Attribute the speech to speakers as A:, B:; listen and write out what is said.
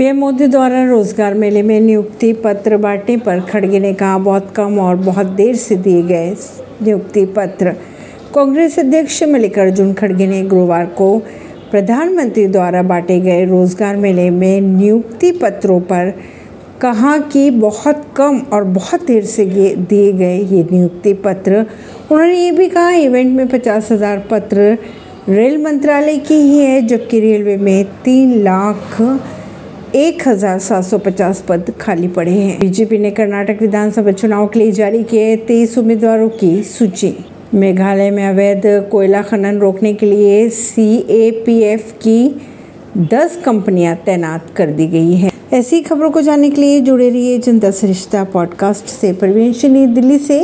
A: PM Modi द्वारा रोज़गार मेले में नियुक्ति पत्र बांटने पर खड़गे ने कहा, बहुत कम और बहुत देर से दिए गए नियुक्ति पत्र। कांग्रेस अध्यक्ष मल्लिकार्जुन खड़गे ने गुरुवार को प्रधानमंत्री द्वारा बांटे गए रोज़गार मेले में नियुक्ति पत्रों पर कहा कि बहुत कम और बहुत देर से दिए गए ये नियुक्ति पत्र। उन्होंने ये भी कहा, इवेंट में पचास हज़ार पत्र रेल मंत्रालय की ही है, जबकि रेलवे में तीन लाख एक हज़ार सात सौ पचास पद खाली पड़े हैं। बीजेपी ने कर्नाटक विधानसभा चुनाव के लिए जारी किए तेईस उम्मीदवारों की सूची। मेघालय में अवैध कोयला खनन रोकने के लिए सीएपीएफ की 10 कंपनियाँ तैनात कर दी गई हैं। ऐसी खबरों को जानने के लिए जुड़े रहिए जनता सरिश्ता पॉडकास्ट से। परवीन दिल्ली से।